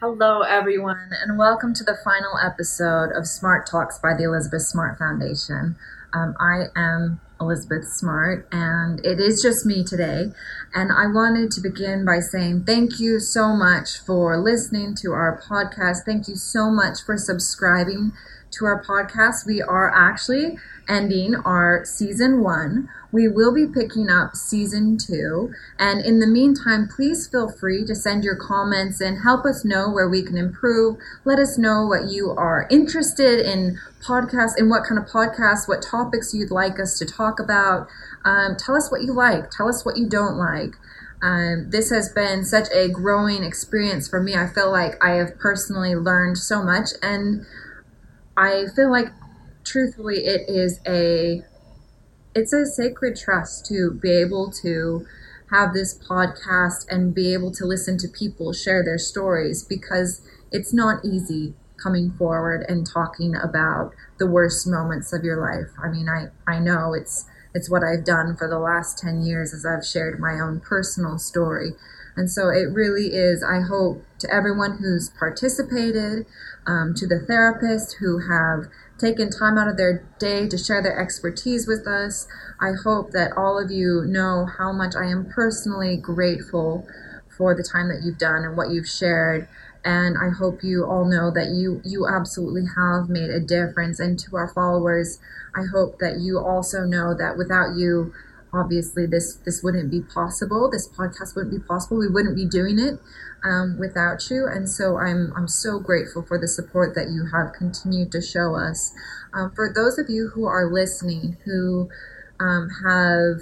Hello, everyone, and welcome to the final episode of Smart Talks by the Elizabeth Smart Foundation. Um, I am Elizabeth Smart, and it is just me today. And I wanted to begin by saying thank you so much for listening to our podcast. Thank you so much for subscribing to our podcast. We are actually ending our season one. We will be picking up season two. And in the meantime, please feel free to send your comments and help us know where we can improve. Let us know what you are interested in podcasts, in what kind of podcasts, what topics you'd like us to talk about. Um, tell us what you like. Tell us what you don't like. Um, this has been such a growing experience for me. I feel like I have personally learned so much, and I feel like, truthfully, it is a it's a sacred trust to be able to have this podcast and be able to listen to people share their stories because it's not easy coming forward and talking about the worst moments of your life. I mean, I, I know it's it's what I've done for the last 10 years as I've shared my own personal story. And so it really is, I hope, to everyone who's participated, um, to the therapists who have taken time out of their day to share their expertise with us. I hope that all of you know how much I am personally grateful for the time that you've done and what you've shared. And I hope you all know that you you absolutely have made a difference. And to our followers, I hope that you also know that without you, obviously this this wouldn't be possible. This podcast wouldn't be possible. We wouldn't be doing it um, without you. And so I'm, I'm so grateful for the support that you have continued to show us. Um, for those of you who are listening, who um, have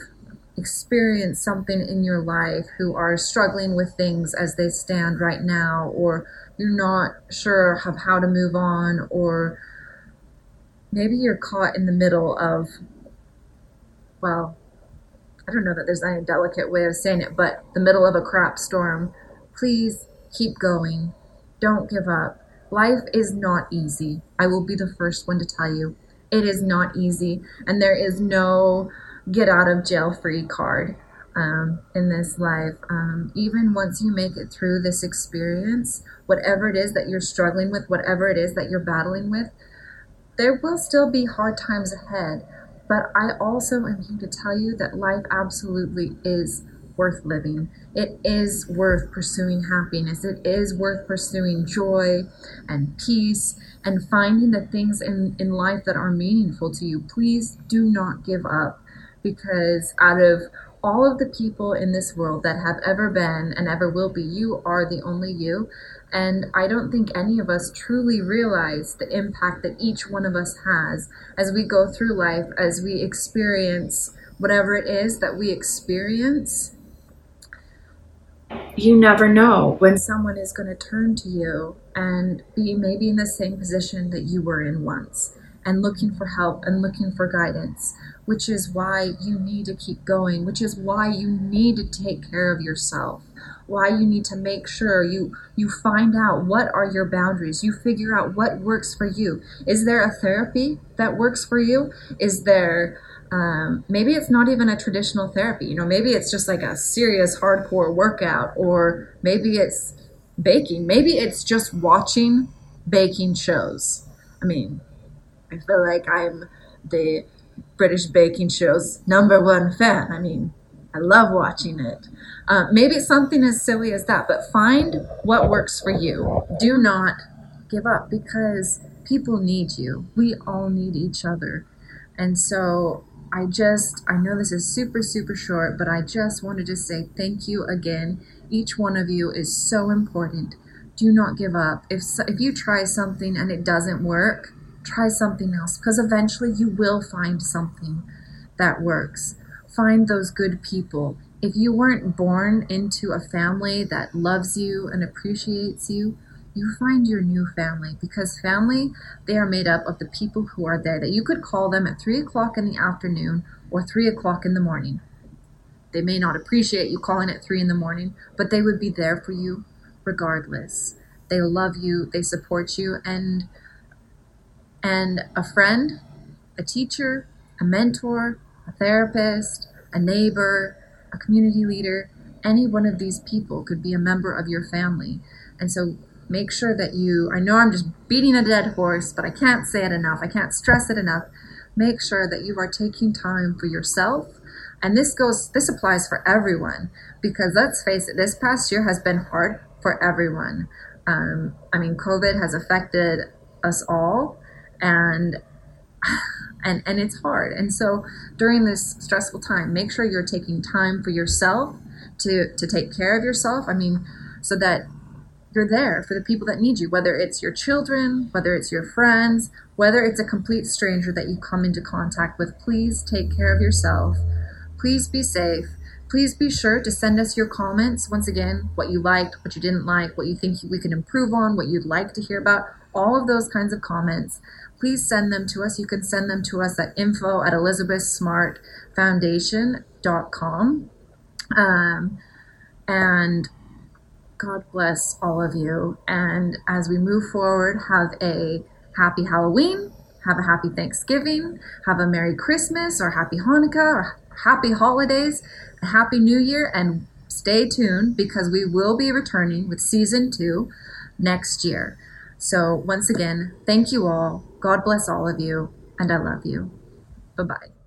experienced something in your life, who are struggling with things as they stand right now, or you're not sure of how to move on, or maybe you're caught in the middle of, well, I don't know that there's any delicate way of saying it, but the middle of a crap storm Please keep going. Don't give up. Life is not easy. I will be the first one to tell you. It is not easy, and there is no get out of jail free card um, in this life. Um, even once you make it through this experience, whatever it is that you're struggling with, whatever it is that you're battling with, there will still be hard times ahead. But I also am here to tell you that life absolutely is worth living. It is worth pursuing happiness. It is worth pursuing joy and peace and finding the things in, in life that are meaningful to you. Please do not give up because out of all of the people in this world that have ever been and ever will be, you are the only you. And I don't think any of us truly realize the impact that each one of us has as we go through life, as we experience whatever it is that we experience you never know when someone is going to turn to you and be maybe in the same position that you were in once and looking for help and looking for guidance, which is why you need to keep going, which is why you need to take care of yourself, why you need to make sure you you find out what are your boundaries, you figure out what works for you. Is there a therapy that works for you? Is there um, maybe it's not even a traditional therapy. You know, maybe it's just like a serious hardcore workout, or maybe it's baking. Maybe it's just watching baking shows. I mean, I feel like I'm the British baking show's number one fan. I mean, I love watching it. Uh, maybe something as silly as that, but find what works for you. Do not give up because people need you. We all need each other. And so I just, I know this is super, super short, but I just wanted to say thank you again. Each one of you is so important. Do not give up. If, if you try something and it doesn't work, try something else because eventually you will find something that works. Find those good people. If you weren't born into a family that loves you and appreciates you, you find your new family because family they are made up of the people who are there that you could call them at three o'clock in the afternoon or three o'clock in the morning they may not appreciate you calling at three in the morning but they would be there for you regardless they love you they support you and and a friend a teacher a mentor a therapist a neighbor a community leader any one of these people could be a member of your family and so make sure that you, I know I'm just beating a dead horse, but I can't say it enough. I can't stress it enough. Make sure that you are taking time for yourself. And this goes, this applies for everyone because let's face it, this past year has been hard for everyone. Um, I mean, COVID has affected us all and and and it's hard. And so during this stressful time, make sure you're taking time for yourself to to take care of yourself. I mean, so that you're there for the people that need you, whether it's your children, whether it's your friends, whether it's a complete stranger that you come into contact with. Please take care of yourself. Please be safe. Please be sure to send us your comments. Once again, what you liked, what you didn't like, what you think we can improve on, what you'd like to hear about, all of those kinds of comments. Please send them to us. You can send them to us at info at elizabethsmartfoundation.com. Um, and God bless all of you. And as we move forward, have a happy Halloween, have a happy Thanksgiving, have a Merry Christmas or Happy Hanukkah or Happy Holidays, a Happy New Year, and stay tuned because we will be returning with season two next year. So, once again, thank you all. God bless all of you, and I love you. Bye bye.